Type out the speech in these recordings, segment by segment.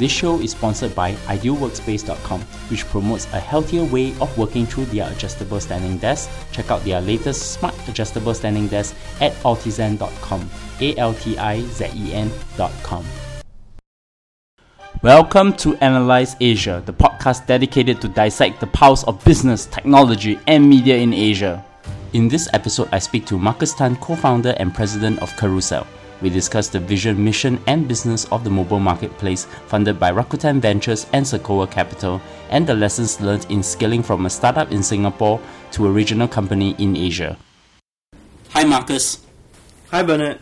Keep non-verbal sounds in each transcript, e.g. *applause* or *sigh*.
This show is sponsored by idealworkspace.com, which promotes a healthier way of working through their adjustable standing desk. Check out their latest smart adjustable standing desk at altizen.com. A L T I Z E N.com. Welcome to Analyse Asia, the podcast dedicated to dissect the pulse of business, technology, and media in Asia. In this episode, I speak to Marcus Tan, co founder and president of Carousell. We discuss the vision, mission, and business of the mobile marketplace funded by Rakuten Ventures and Sequoia Capital, and the lessons learned in scaling from a startup in Singapore to a regional company in Asia. Hi, Marcus. Hi, Bernard.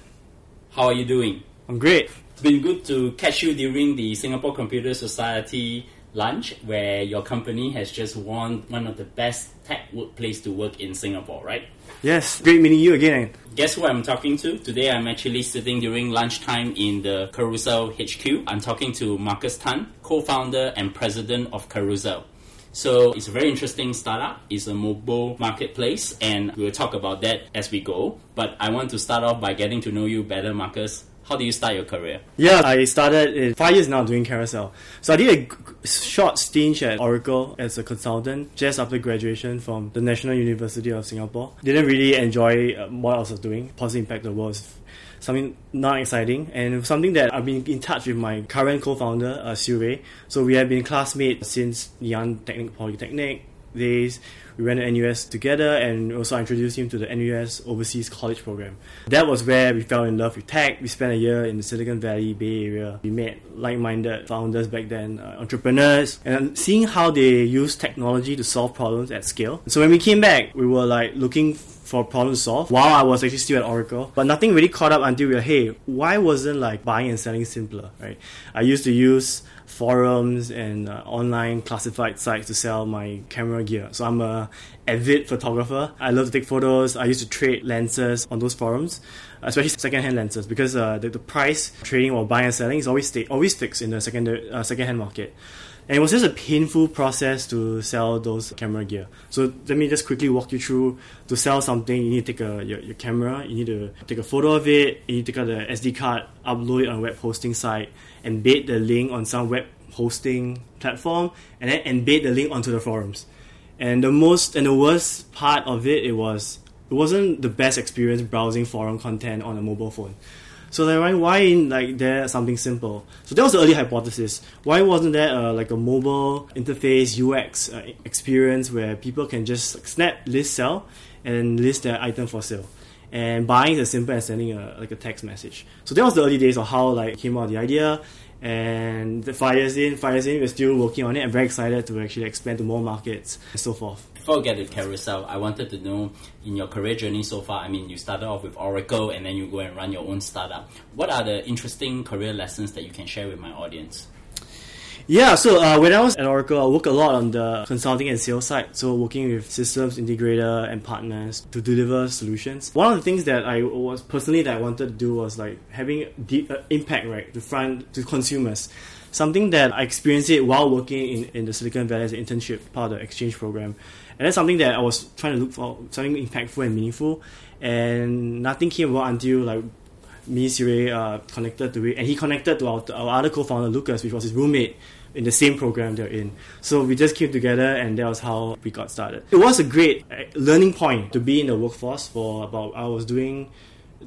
How are you doing? I'm great. It's been good to catch you during the Singapore Computer Society lunch, where your company has just won one of the best tech workplace to work in Singapore, right? Yes, great meeting you again. Guess who I'm talking to? Today I'm actually sitting during lunchtime in the Carousell HQ. I'm talking to Marcus Tan, co-founder and president of Carousell. So it's a very interesting startup. It's a mobile marketplace, and we'll talk about that as we go. But I want to start off by getting to know you better, Marcus. How did you start your career? Yeah, I started in five years now doing Carousell. So I did a short stint at Oracle as a consultant just after graduation from the National University of Singapore. Didn't really enjoy uh, what I was doing. Positive impact the world is something not exciting and something that I've been in touch with my current co-founder, uh. So we have been classmates since Ngee Technic Polytechnic days. We went to NUS together and also introduced him to the NUS Overseas College Program. That was where we fell in love with tech. We spent a year in the Silicon Valley Bay Area. We met like-minded founders back then, uh, entrepreneurs, and seeing how they use technology to solve problems at scale. So when we came back, we were like looking for problem to solve while I was actually still at Oracle. But nothing really caught up until we were, hey, why wasn't like buying and selling simpler, right? I used to use forums and uh, online classified sites to sell my camera gear. So I'm a avid photographer. I love to take photos. I used to trade lenses on those forums, especially second-hand lenses, because uh, the, the price trading or buying and selling is always stay, always fixed in the secondary uh, second-hand market. And it was just a painful process to sell those camera gear. So let me just quickly walk you through. To sell something, you need to take a, your, your camera, you need to take a photo of it, you need to take out the SD card, upload it on a web hosting site, embed the link on some web hosting platform, and then embed the link onto the forums. And the most and the worst part of it, it was it wasn't the best experience browsing forum content on a mobile phone. So like why why in like there something simple? So that was the early hypothesis. Why wasn't there uh, like a mobile interface UX uh, experience where people can just like, snap list sell and list their item for sale? And buying is as simple as sending a like a text message. So that was the early days of how like came out the idea. And the years in, years in, we're still working on it. I'm very excited to actually expand to more markets and so forth. Before we get to Carousell, I wanted to know in your career journey so far, I mean, you started off with Oracle and then you go and run your own startup. What are the interesting career lessons that you can share with my audience? Yeah, so uh, when I was at Oracle, I worked a lot on the consulting and sales side. So working with systems integrator and partners to deliver solutions. One of the things that I was personally that I wanted to do was like having deep uh, impact right to front to consumers. Something that I experienced it while working in, in the Silicon Valley as an internship part of the exchange program. And that's something that I was trying to look for something impactful and meaningful. And nothing came about until like me, Siu Rui, uh, connected to it, and he connected to our, our other co-founder Lucas, which was his roommate in the same program they're in. So we just came together, and that was how we got started. It was a great uh, learning point to be in the workforce for about. I was doing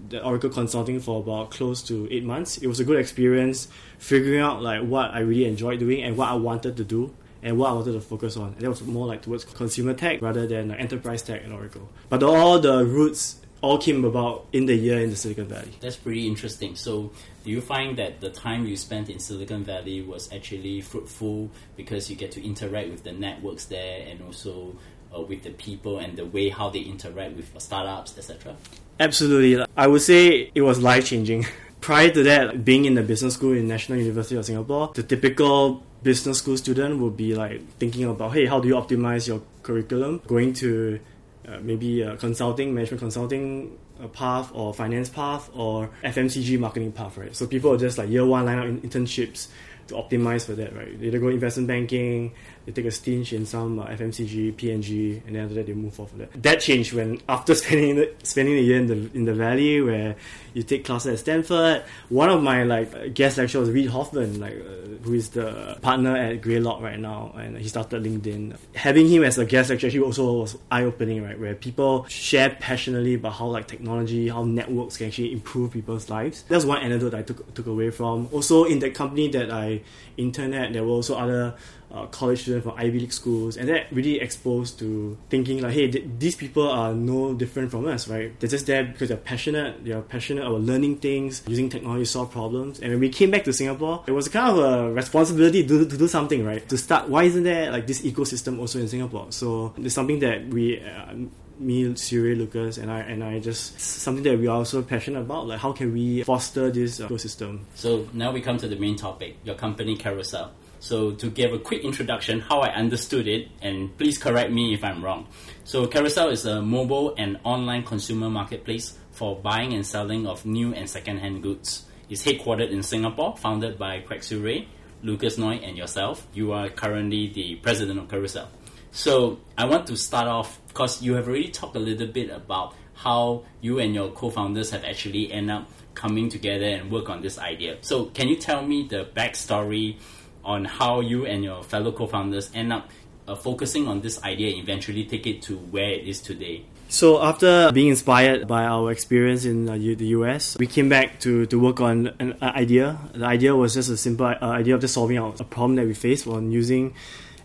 the Oracle consulting for about close to eight months. It was a good experience figuring out like what I really enjoyed doing and what I wanted to do and what I wanted to focus on. And that was more like towards consumer tech rather than enterprise tech in Oracle. But all the roots all came about in the year in the Silicon Valley. That's pretty interesting. So, do you find that the time you spent in Silicon Valley was actually fruitful because you get to interact with the networks there and also uh, with the people and the way how they interact with startups, etc.? Absolutely. I would say it was life changing. *laughs* Prior to that, being in the business school in National University of Singapore, the typical business school student would be like thinking about, hey, how do you optimize your curriculum? Going to uh, maybe a consulting, management consulting uh, path or finance path or FMCG marketing path, right? So people are just like year one line up in internships to optimize for that, right? They either go investment banking, they take a stint in some uh, FMCG, P&G, and then after that they move off of that. That changed when *laughs* after spending the, spending a year in the in the valley where you take classes at Stanford. One of my like guest lecturers was Reid Hoffman, like uh, who is the partner at Greylock right now, and he started LinkedIn. Having him as a guest lecturer he also was eye opening, right? Where people share passionately about how like technology, how networks can actually improve people's lives. That's one anecdote I took took away from. Also in the company that I interned at, there were also other uh, college students from Ivy League schools, and that really exposed to thinking like, hey, th- these people are no different from us, right? They're just there because they're passionate. They're passionate about learning things, using technology to solve problems. And when we came back to Singapore, it was kind of a responsibility to, to do something, right? To start, why isn't there like this ecosystem also in Singapore? So it's something that we. Uh, me, Siu Rui, Lucas, and I, and I just something that we are also passionate about. Like, how can we foster this ecosystem? So now we come to the main topic: your company, Carousell. So to give a quick introduction, how I understood it, and please correct me if I'm wrong. So Carousell is a mobile and online consumer marketplace for buying and selling of new and second-hand goods. It's headquartered in Singapore, founded by Quek Siu Rui, Lucas Ngoo, and yourself. You are currently the president of Carousell. So I want to start off because you have already talked a little bit about how you and your co-founders have actually end up coming together and work on this idea. So can you tell me the backstory on how you and your fellow co-founders end up uh, focusing on this idea and eventually take it to where it is today? So after being inspired by our experience in uh, the US, we came back to, to work on an idea. The idea was just a simple uh, idea of just solving out a problem that we faced on using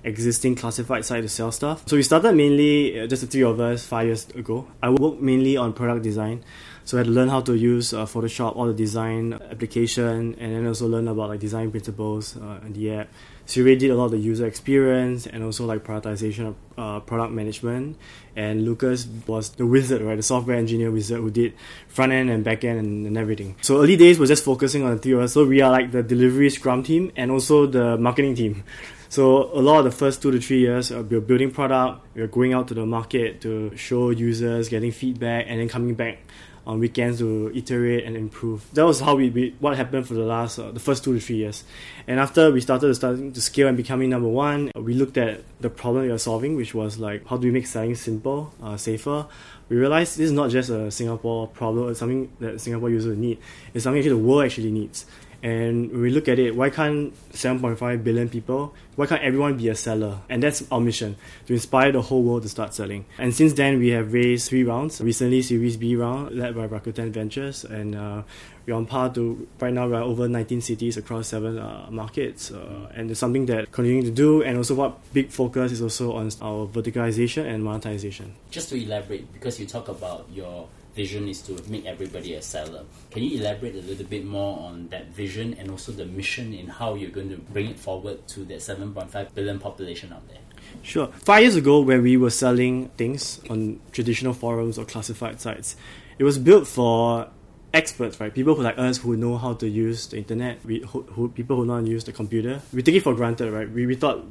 existing classified site to sell stuff. So we started mainly uh, just the three of us five years ago. I worked mainly on product design. So I had to learn how to use uh, Photoshop, all the design application, and then also learn about like design principles uh, in the app. So we did a lot of the user experience and also like prioritization of uh, product management. And Lucas was the wizard, right? The software engineer wizard who did front end and back end and, and everything. So early days was just focusing on the three of us. So we are like the delivery scrum team and also the marketing team. *laughs* So a lot of the first two to three years, uh, we are building product, we are going out to the market to show users, getting feedback, and then coming back on weekends to iterate and improve. That was how we, we what happened for the last uh, the first two to three years. And after we started starting to scale and becoming number one, we looked at the problem we were solving, which was like how do we make selling simple, uh, safer. We realized this is not just a Singapore problem; it's something that Singapore users need. It's something actually the world actually needs. And we look at it, why can't 7.5 billion people, why can't everyone be a seller? And that's our mission, to inspire the whole world to start selling. And since then, we have raised three rounds. Recently, Series B round, led by Rakuten Ventures. And uh, we're on par to, right now, we're over 19 cities across seven uh, markets. Uh, and it's something that continuing to do. And also what big focus is also on our verticalization and monetization. Just to elaborate, because you talk about your vision is to make everybody a seller. Can you elaborate a little bit more on that vision and also the mission in how you're going to bring it forward to that 7.5 billion population out there? Sure. Five years ago, when we were selling things on traditional forums or classified sites, it was built for experts, right? People who like us who know how to use the internet, we, who, who people who know how to use the computer. We take it for granted, right? We, we thought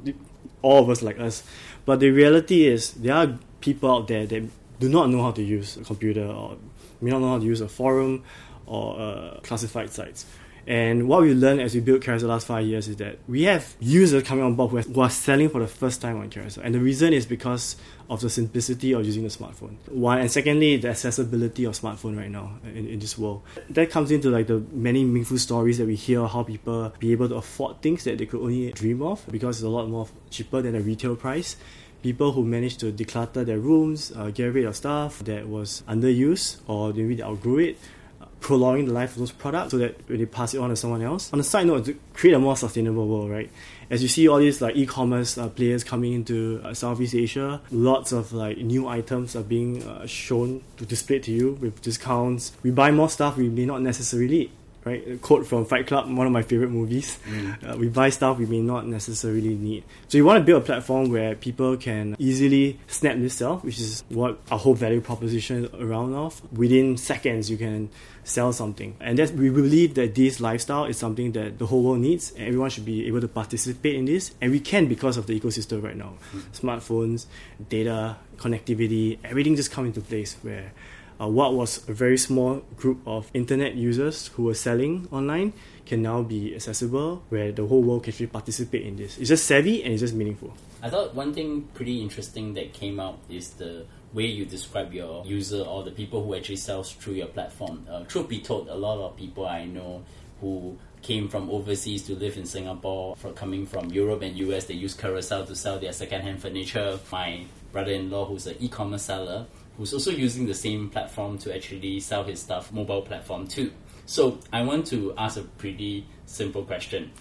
all of us like us, but the reality is there are people out there that do not know how to use a computer or may not know how to use a forum or uh, classified sites. And what we learned as we built Carousell the last five years is that we have users coming on board who, are selling for the first time on Carousell. And the reason is because of the simplicity of using the smartphone. One, and secondly, the accessibility of smartphone right now in, in this world. That comes into like the many meaningful stories that we hear how people be able to afford things that they could only dream of because it's a lot more cheaper than a retail price people who managed to declutter their rooms, uh, get rid of stuff that was underused or maybe they outgrew it, uh, prolonging the life of those products so that when they pass it on to someone else. On the side note, to create a more sustainable world, right? As you see all these like e-commerce uh, players coming into uh, Southeast Asia, lots of like new items are being uh, shown to display to you with discounts. We buy more stuff we may not necessarily right? A quote from Fight Club, one of my favorite movies. Mm. Uh, we buy stuff we may not necessarily need. So you want to build a platform where people can easily snap this sell, which is what our whole value proposition around of. Within seconds, you can sell something. And that we believe that this lifestyle is something that the whole world needs and everyone should be able to participate in this. And we can because of the ecosystem right now. Mm. Smartphones, data, connectivity, everything just come into place where uh, what was a very small group of internet users who were selling online can now be accessible where the whole world can actually participate in this. It's just savvy and it's just meaningful. I thought one thing pretty interesting that came out is the way you describe your user or the people who actually sells through your platform. Uh, truth be told, a lot of people I know who came from overseas to live in Singapore, from coming from Europe and US, they use Carousell to sell their second-hand furniture. My brother-in-law, who's an e-commerce seller, who's also using the same platform to actually sell his stuff, mobile platform too. So I want to ask a pretty simple question.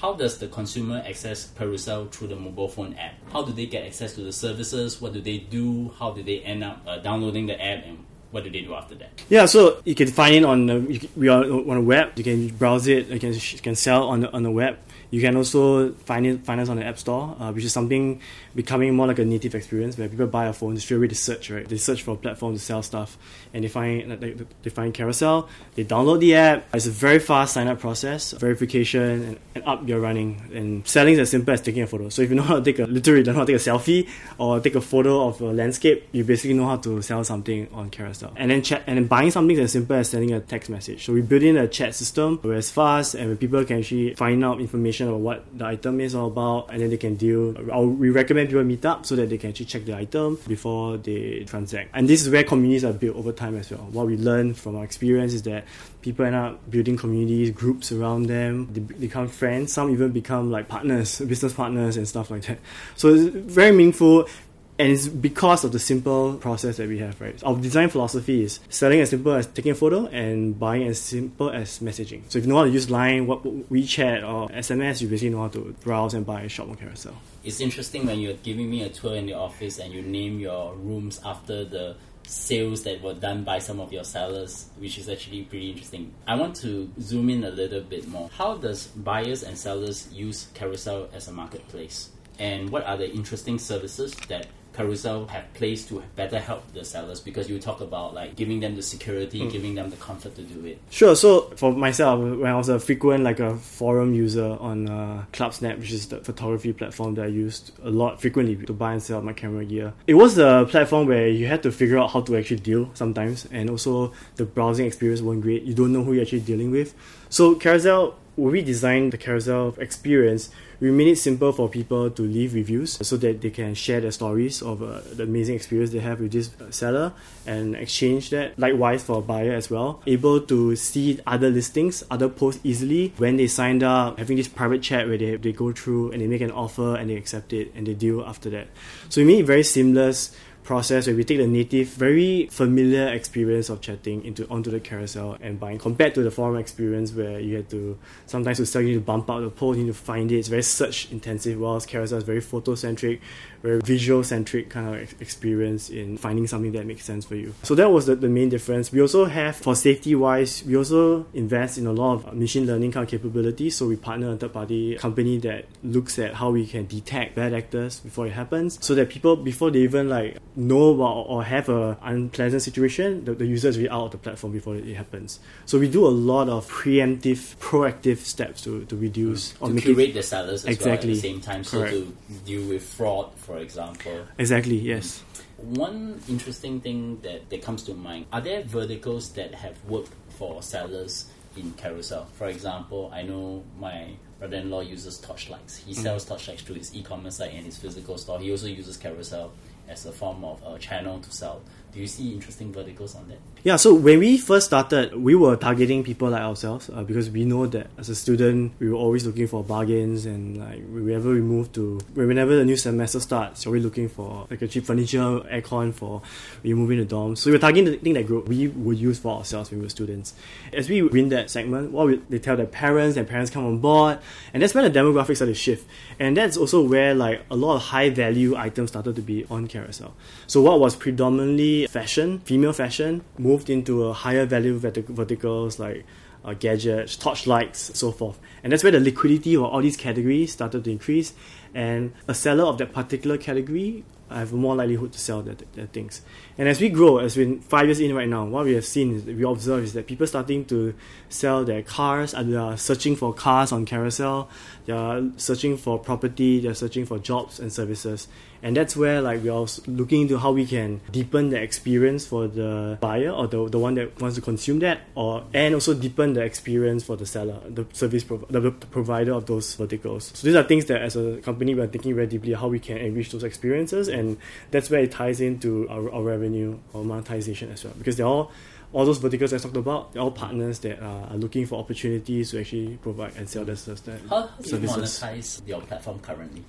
How does the consumer access Carousell through the mobile phone app? How do they get access to the services? What do they do? How do they end up uh, downloading the app? And what do they do after that? Yeah, so you can find it on the, we are on a web. You can browse it. You can you can sell on the on the web. You can also find it us on the App Store, uh, which is something becoming more like a native experience where people buy a phone, straight away to search, right? They search for a platform to sell stuff, and they find they, they find Carousell. They download the app. It's a very fast sign up process, verification, and, and up you're running. And selling is as simple as taking a photo. So if you know how to take a literally don't know how to take a selfie or take a photo of a landscape, you basically know how to sell something on Carousell. And then chat and then buying something is as simple as sending a text message. So we built in a chat system where it's fast and where people can actually find out information about what the item is all about, and then they can deal. I'll, we recommend people meet up so that they can actually check the item before they transact. And this is where communities are built over time as well. What we learn from our experience is that people end up building communities, groups around them. They become friends. Some even become like partners, business partners, and stuff like that. So it's very meaningful and it's because of the simple process that we have, right? Our design philosophy is selling as simple as taking a photo and buying as simple as messaging. So if you know how to use Line, what WeChat or SMS, you basically know how to browse and buy a shop on Carousell. It's interesting when you're giving me a tour in the office and you name your rooms after the sales that were done by some of your sellers, which is actually pretty interesting. I want to zoom in a little bit more. How does buyers and sellers use Carousell as a marketplace? And what are the interesting services that Carousell have placed to better help the sellers because you talk about like giving them the security, mm. giving them the comfort to do it. Sure. So for myself, when I was a frequent like a forum user on uh, ClubSnap, which is the photography platform that I used a lot frequently to buy and sell my camera gear, it was a platform where you had to figure out how to actually deal sometimes, and also the browsing experience wasn't great. You don't know who you're actually dealing with. So Carousell when we designed the Carousell experience, we made it simple for people to leave reviews so that they can share their stories of uh, the amazing experience they have with this uh, seller and exchange that. Likewise for a buyer as well, able to see other listings, other posts easily when they signed up, having this private chat where they, they go through and they make an offer and they accept it and they deal after that. So we made it very seamless process where we take the native, very familiar experience of chatting into onto the Carousell and buying, compared to the forum experience where you had to sometimes to sell you need to bump out the post, you need to find it. It's very search intensive, whilst Carousell is very photo centric, very visual centric kind of experience in finding something that makes sense for you. So that was the, the main difference. We also have for safety wise, we also invest in a lot of machine learning kind of capabilities. So we partner a third party company that looks at how we can detect bad actors before it happens, so that people before they even like know about or have a unpleasant situation, the, the user is really out of the platform before it happens. So we do a lot of preemptive, proactive steps to, to reduce mm. or to make curate it, the sellers as exactly. well at the same time, so to deal with fraud, for example. Exactly. Yes. One interesting thing that, that comes to mind: Are there verticals that have worked for sellers in Carousell? For example, I know my brother-in-law uses torchlights. He mm. sells mm. torchlights through his e-commerce site and his physical store. He also uses Carousell as a form of a channel to sell. Do you see interesting verticals on that? Yeah, so when we first started, we were targeting people like ourselves uh, because we know that as a student, we were always looking for bargains and like wherever we move to, whenever the new semester starts, we're looking for like a cheap furniture, aircon for when you move dorms. So we were targeting the thing that group we would use for ourselves when we were students. As we win that segment, what we, they tell their parents, and parents come on board, and that's when the demographics started to shift. And that's also where like a lot of high value items started to be on Carousell. So what was predominantly fashion, female fashion, moved into a higher value verticals like uh, gadgets, torchlights, so forth. And that's where the liquidity of all these categories started to increase. And a seller of that particular category have more likelihood to sell their, their things. And as we grow, as we're five years in right now, what we have seen is we observe is that people starting to sell their cars, and they are searching for cars on Carousell, they are searching for property, they're searching for jobs and services. And that's where like we are looking into how we can deepen the experience for the buyer or the, the one that wants to consume that, or and also deepen the experience for the seller, the service prov- the, the provider of those verticals. So these are things that as a company we are thinking very deeply how we can enrich those experiences, Mm-hmm. and that's where it ties into our, our revenue or monetization as well, because they're all all those verticals I talked about, they're all partners that are, are looking for opportunities to actually provide and sell their services. How do you monetize your platform currently?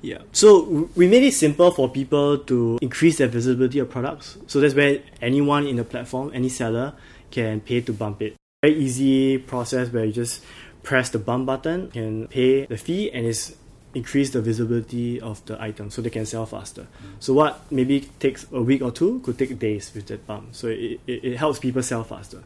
Yeah. So we made it simple for people to increase their visibility of products. So that's where anyone in the platform, any seller, can pay to bump it. Very easy process where you just press the bump button, can pay the fee, and it's increase the visibility of the item so they can sell faster. So what maybe takes a week or two could take days with that bump. So it, it, it helps people sell faster.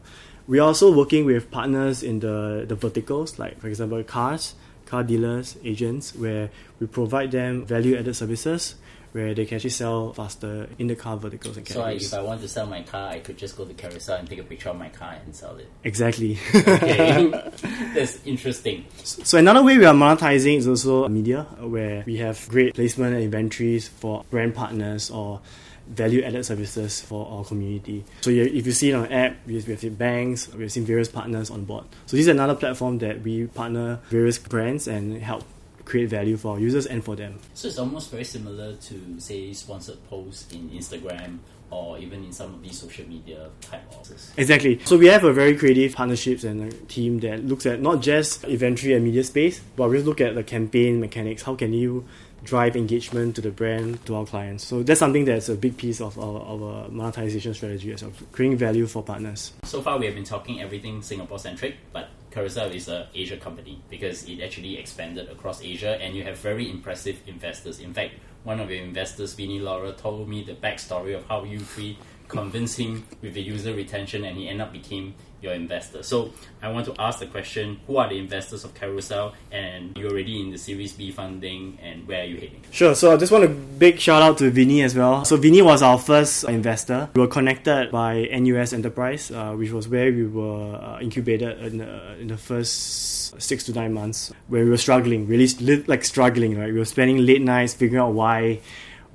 We're also working with partners in the, the verticals, like for example cars, car dealers, agents, where we provide them value added services where they can actually sell faster in the car verticals and categories. So if I want to sell my car, I could just go to Carousell and take a picture of my car and sell it. Exactly. okay, *laughs* *laughs* that's interesting. So another way we are monetizing is also media, where we have great placement and inventories for brand partners or value added services for our community. So if you see it on app, we have seen banks, we've seen various partners on board. So this is another platform that we partner various brands and help create value for our users and for them. So it's almost very similar to say sponsored posts in Instagram or even in some of these social media type offers. Exactly. So we have a very creative partnerships and a team that looks at not just inventory and media space, but we look at the campaign mechanics. How can you drive engagement to the brand to our clients. So that's something that's a big piece of our, our monetization strategy as well, creating value for partners. So far, we have been talking everything Singapore centric, but Carousell is a Asia company because it actually expanded across Asia, and you have very impressive investors. In fact, one of your investors, Vinnie Lauria, told me the backstory of how you three convinced him with the user retention, and he end up became your investor. So I want to ask the question: Who are the investors of Carousell? And you're already in the Series B funding, and where are you heading? Sure. So I just want a big shout out to Vinny as well. So Vinny was our first investor. We were connected by NUS Enterprise, uh, which was where we were uh, incubated in, uh, in the first six to nine months, where we were struggling, really like struggling. Right, we were spending late nights figuring out why.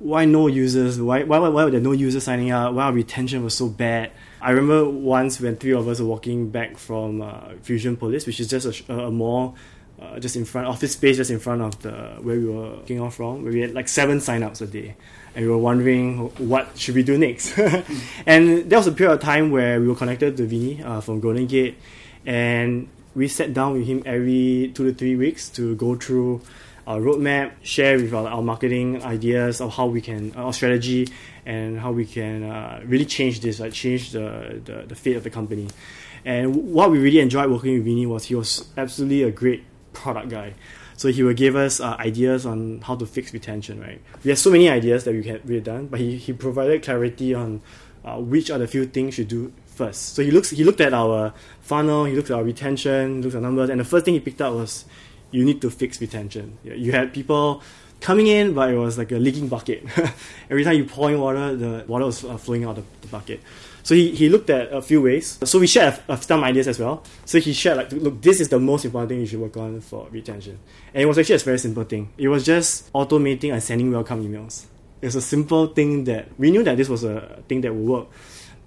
Why no users? Why, why, why were there no users signing up? Why our retention was so bad? I remember once when three of us were walking back from uh, Police, which is just a, a mall uh, just in front, office space just in front of the where we were walking off from, where we had like seven signups a day. And we were wondering what should we do next. *laughs* and there was a period of time where we were connected to Vinny uh, from Golden Gate, and we sat down with him every two to three weeks to go through our roadmap, share with our, our marketing ideas of how we can, our strategy, and how we can uh, really change this, like change the, the, the fate of the company. And what we really enjoyed working with Vinny was he was absolutely a great product guy. So he would give us uh, ideas on how to fix retention, right? We had so many ideas that we had, we had done, but he, he provided clarity on uh, which are the few things you do first. So he looks he looked at our funnel, he looked at our retention, looked at numbers, and the first thing he picked up was you need to fix retention. You had people coming in, but it was like a leaking bucket. *laughs* Every time you pour in water, the water was uh, flowing out of the bucket. So he, he looked at a few ways. So we shared some ideas as well. So he shared like, look, this is the most important thing you should work on for retention. And it was actually a very simple thing. It was just automating and sending welcome emails. It was a simple thing that we knew that this was a thing that would work,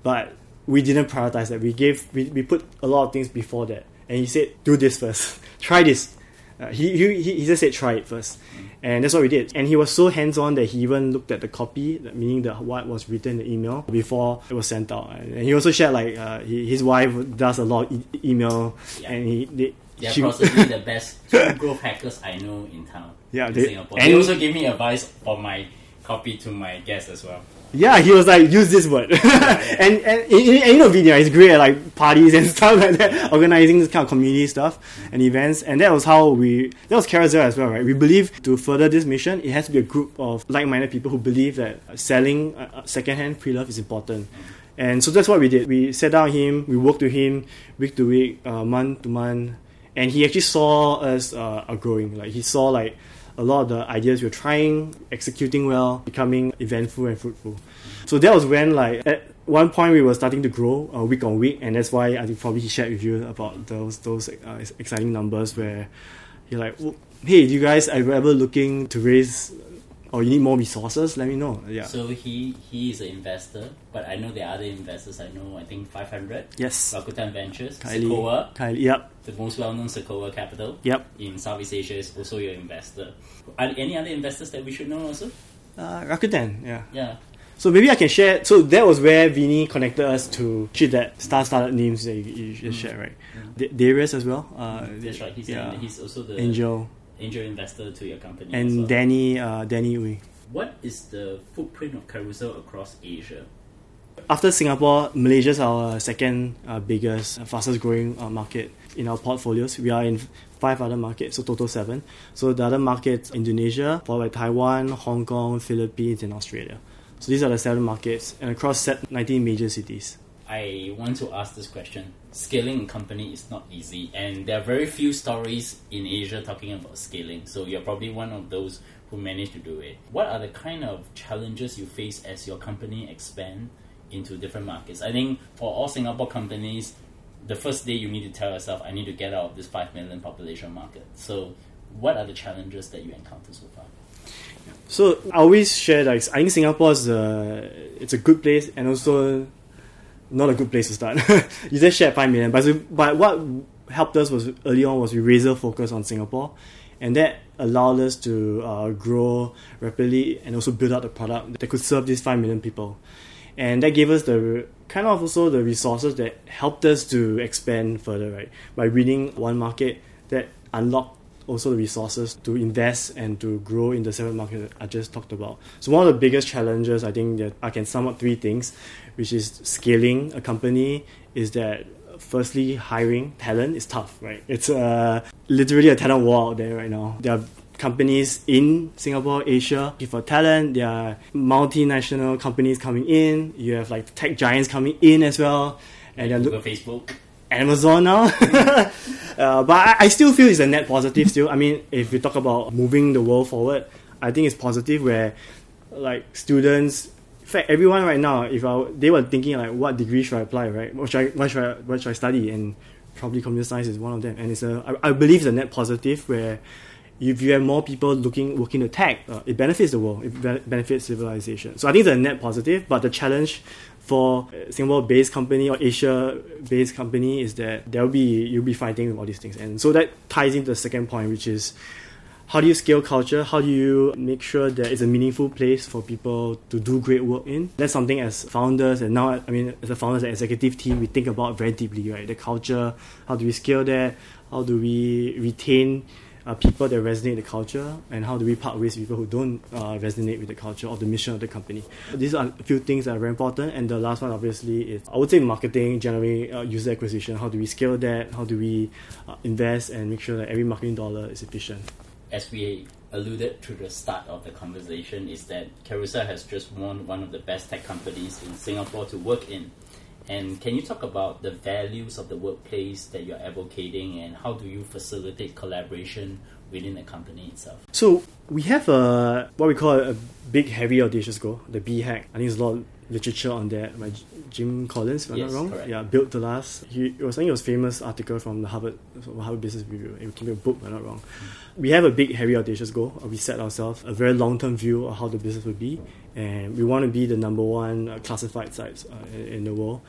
but we didn't prioritize that. We gave we, we put a lot of things before that. And he said, do this first. *laughs* Try this uh, he, he, he just said try it first. And that's what we did. And he was so hands on that he even looked at the copy, meaning the what was written in the email before it was sent out. And he also shared like uh, he, his wife does a lot of e- email, yeah. and he they, they're she, possibly the *laughs* best growth hackers I know in town. Yeah, in they, Singapore. And they also gave me advice for my copy to my guests as well. Yeah, he was like, use this word. *laughs* and, and, and, and, you know, video is great at like parties and *laughs* stuff like that, organizing this kind of community stuff and events. And that was how we, that was Carousell as well, right? We believe to further this mission, it has to be a group of like minded people who believe that selling uh, secondhand pre love is important. And so that's what we did. We sat down with him, we worked with him week to week, uh, month to month, and he actually saw us uh, growing. Like he saw like a lot of the ideas we were trying, executing well, becoming eventful and fruitful. So that was when, like, at one point we were starting to grow uh, week on week, and that's why I think probably he shared with you about those those uh, exciting numbers where you're like, well, hey, you guys are ever looking to raise or you need more resources? Let me know. Yeah. So he he is an investor, but I know the other investors. I know I think 500. Yes. Rakuten Ventures, Kylie. Sequoia, Kylie, yep. the most well-known Sequoia Capital. Yep. In Southeast Asia is also your investor. Are any other investors that we should know also? Uh, Rakuten, yeah. Yeah. So maybe I can share. So that was where Vinny connected us to shit that star-startup names that you, you just shared, right? D- Darius as well. Uh, That's right. He's, yeah. he's also the Angel angel investor to your company. and well. Danny, uh, Danny Uy. What is the footprint of Carousell across Asia? After Singapore, Malaysia is our second uh, biggest, uh, fastest growing uh, market in our portfolios. We are in five other markets, so total seven. So the other markets, Indonesia, followed by Taiwan, Hong Kong, Philippines, and Australia. So these are the seven markets, and across set 19 major cities. I want to ask this question. Scaling a company is not easy, and there are very few stories in Asia talking about scaling. So you're probably one of those who managed to do it. What are the kind of challenges you face as your company expand into different markets? I think for all Singapore companies, the first day you need to tell yourself, I need to get out of this five million population market. So, what are the challenges that you encounter so far? So I always share that I think Singapore is a, it's a good place and also not a good place to start. *laughs* you just shared five million, but but what helped us was early on was we razor focus on Singapore, and that allowed us to uh, grow rapidly and also build out the product that could serve these five million people, and that gave us the kind of also the resources that helped us to expand further, right? By winning one market that unlocked also the resources to invest and to grow in the seven markets that I just talked about. So one of the biggest challenges I think that I can sum up three things, which is scaling a company, is that firstly hiring talent is tough, right? It's uh, literally a talent war out there right now. There are companies in Singapore, Asia for talent. There are multinational companies coming in. You have like tech giants coming in as well. And they're look- Facebook. Amazon now. *laughs* uh, but I, I still feel it's a net positive still. I mean, if you talk about moving the world forward, I think it's positive where like students, in fact, everyone right now, if I, they were thinking like, what degree should I apply, right? What should I, what should I, what should I study? And probably computer science is one of them. And it's a, I, I believe it's a net positive where if you have more people looking working to tech, uh, it benefits the world. It be- benefits civilization. So I think it's a net positive. But the challenge for a Singapore-based company or Asia-based company is that there'll be you'll be fighting with all these things. And so that ties into the second point, which is how do you scale culture? How do you make sure that it's a meaningful place for people to do great work in? That's something as founders and now, I mean, as a founders and executive team, we think about very deeply, right? The culture, how do we scale that? How do we retain uh, people that resonate with the culture? And how do we part ways with people who don't uh, resonate with the culture or the mission of the company? These are a few things that are very important. And the last one, obviously, is I would say marketing, generally uh, user acquisition. How do we scale that? How do we uh, invest and make sure that every marketing dollar is efficient? As we alluded to the start of the conversation, is that Carousell has just won one of the best tech companies in Singapore to work in. And can you talk about the values of the workplace that you're advocating and how do you facilitate collaboration within the company itself? So we have a what we call a big, heavy, audacious goal, the BHAG. I think there's a lot literature on that by Jim Collins, if I'm Yes, not wrong. correct. Yeah, built to last. He it was I think it was famous article from the Harvard Harvard Business Review. It became a book, if I'm not wrong. We have a big, heavy, audacious goal. Uh, We set ourselves a very long term view of how the business would be, and we want to be the number one uh, classified sites uh, in, in the world.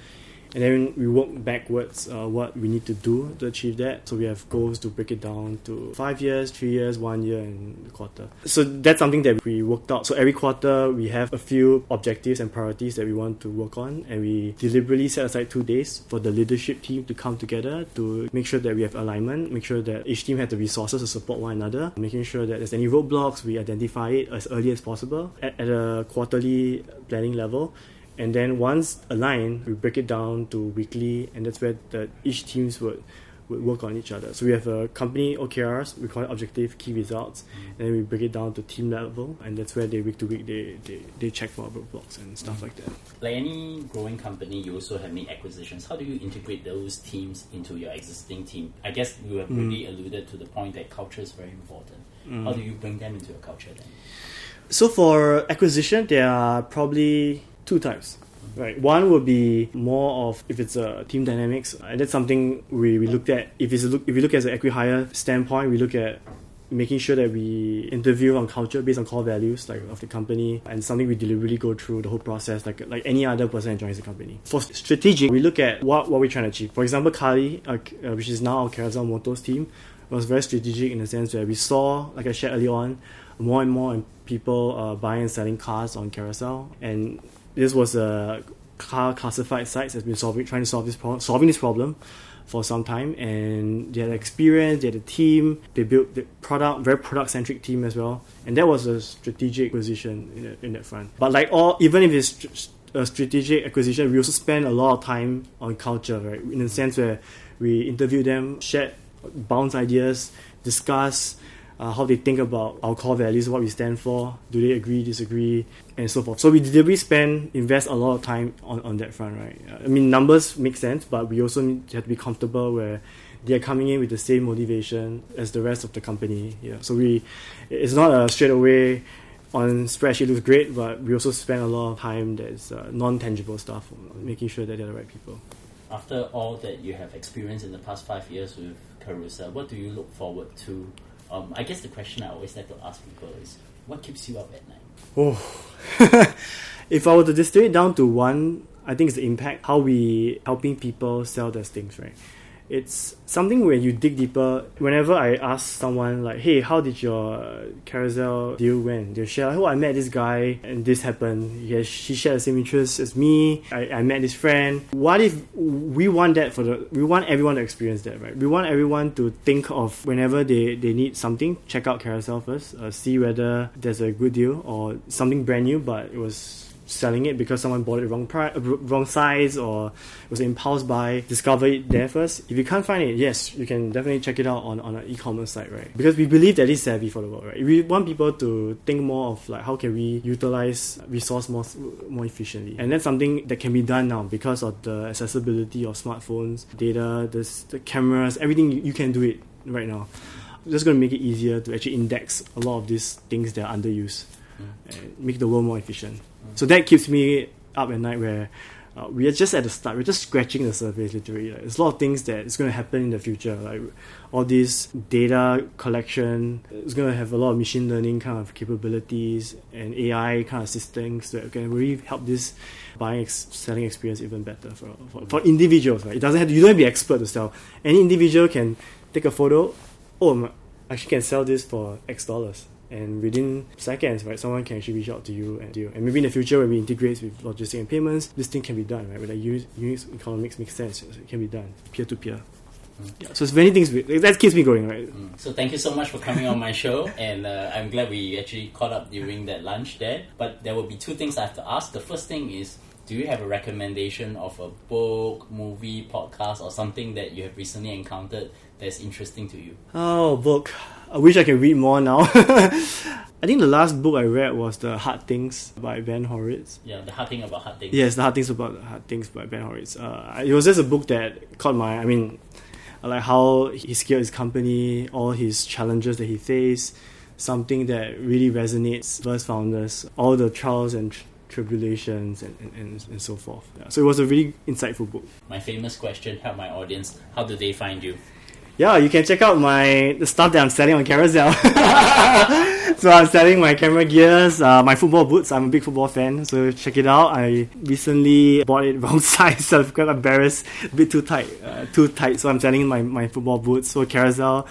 And then we work backwards uh, what we need to do to achieve that. So we have goals to break it down to five years, three years, one year, and quarter. So that's something that we worked out. So every quarter we have a few objectives and priorities that we want to work on, and we deliberately set aside two days for the leadership team to come together to make sure that we have alignment, make sure that each team has the resources to support one another, making sure that there's any roadblocks, we identify it as early as possible at, at a quarterly planning level. And then once aligned, we break it down to weekly, and that's where the, each teams would would work on each other. So we have a company OKRs, we call it objective key results, Mm. and then we break it down to team level, and that's where they week to week they, they, they check for roadblocks and stuff Mm. like that. Like any growing company, you also have made acquisitions. How do you integrate those teams into your existing team? I guess you have Mm. already alluded to the point that culture is very important. How do you bring them into your culture then? So for acquisition, there are probably two types. Right, one would be more of if it's a team dynamics, and that's something we, we looked at. If it's look, if we look at the acqui-hire standpoint, we look at making sure that we interview on culture based on core values like of the company and something we deliberately go through the whole process like like any other person that joins the company. For strategic, we look at what what we're trying to achieve. For example, Caarly, uh, uh, which is now our Carousell Motors team, was very strategic in the sense where we saw, like I shared earlier on, more and more people uh, buying and selling cars on Carousell, and this was a car classified sites has been solving trying to solve this problem solving this problem for some time. And they had experience they had a team they built the product very product centric team as well. And that was a strategic position in, that- in that front. But like all even if it's a strategic acquisition we also spend a lot of time on culture right? In the sense where we interview them share bounce ideas discuss uh, how they think about our core values, what we stand for, do they agree, disagree, and so forth. So we deliberately spend, invest a lot of time on, on that front, right? I mean, numbers make sense, but we also need to have to be comfortable where they're coming in with the same motivation as the rest of the company. Yeah, so we, it's not a straight away on spreadsheet looks great, but we also spend a lot of time that's uh, non-tangible stuff, making sure that they're the right people. After all that you have experienced in the past five years with Carousell, what do you look forward to? Um, I guess the question I always like to ask people is, what keeps you up at night? Oh, *laughs* if I were to distill it down to one, I think it's the impact, how we helping people sell their things, right? It's something where you dig deeper. Whenever I ask someone like, "Hey, how did your Carousell deal went?" They'll share, "Oh, I met this guy and this happened. He, has, he shared the same interests as me. I, I met this friend." What if we want that for the? We want everyone to experience that, right? We want everyone to think of whenever they they need something, check out Carousell first, uh, see whether there's a good deal or something brand new, but it was selling it because someone bought it wrong price, uh, wrong size, or it was impulse buy. Discover it there first. If you can't find it, yes, you can definitely check it out on, on an e-commerce site, right? Because we believe that it's savvy for the world, right? We want people to think more of like how can we utilize resource more more efficiently, and that's something that can be done now because of the accessibility of smartphones, data, the, the cameras, everything. You, you can do it right now. Just going to make it easier to actually index a lot of these things that are underused and make the world more efficient. So that keeps me up at night where uh, we are just at the start. We're just scratching the surface, literally. Like, there's a lot of things that is going to happen in the future. Like all this data collection is going to have a lot of machine learning kind of capabilities and AI kind of systems that can really help this buying ex- selling experience even better for, for, for individuals. Right? It doesn't have to, you don't have to be expert to sell. Any individual can take a photo. Oh, I actually can sell this for X dollars and within seconds, right, someone can actually reach out to you and deal. And maybe in the future, when we integrate with logistics and payments, this thing can be done, right? Where unit, unit economics makes sense, it can be done peer to peer. Yeah, so it's many things we- that keeps me going, right? Mm. So thank you so much for coming on my show, and uh, I'm glad we actually caught up during that lunch there. But there will be two things I have to ask. The first thing is, do you have a recommendation of a book, movie, podcast, or something that you have recently encountered that's interesting to you? Oh, book. I wish I could read more now. *laughs* I think the last book I read was The Hard Things by Ben Horowitz. Yeah, the hard thing about hard things. Yes, The Hard Things About Hard Things by Ben Horowitz. Uh, it was just a book that caught my. I mean, like how he scaled his company, all his challenges that he faced, something that really resonates with founders, all the trials and tr- tribulations, and, and, and, and so forth. Yeah, so it was a really insightful book. My famous question: Help my audience. How do they find you? Yeah, you can check out my the stuff that I'm selling on Carousell. *laughs* so I'm selling my camera gears, uh, my football boots. I'm a big football fan, so check it out. I recently bought it *laughs* wrong size, so I'm quite embarrassed. A bit too tight, uh, too tight. So I'm selling my, my football boots. So Carousell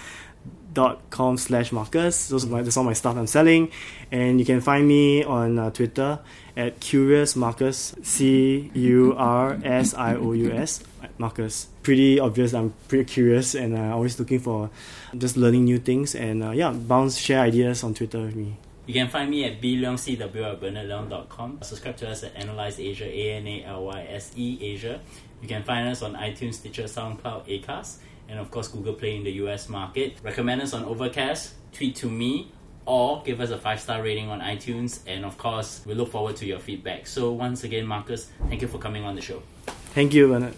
dot com slash Marcus. Those are my, that's all my stuff I'm selling, and you can find me on uh, Twitter at Curious Marcus C U R S I O U S Marcus. Pretty obvious. I'm pretty curious, and uh, always looking for just learning new things. And uh, yeah, bounce share ideas on Twitter with me. You can find me at bleongcw at bernardleong.com. Subscribe to us at Analyse Asia, A N A L Y S E Asia. You can find us on iTunes, Stitcher, SoundCloud, Acast. and of course Google Play in the US market. Recommend us on Overcast, tweet to me, or give us a five star rating on iTunes. And of course, we look forward to your feedback. So, once again, Marcus, thank you for coming on the show. Thank you, Bernard.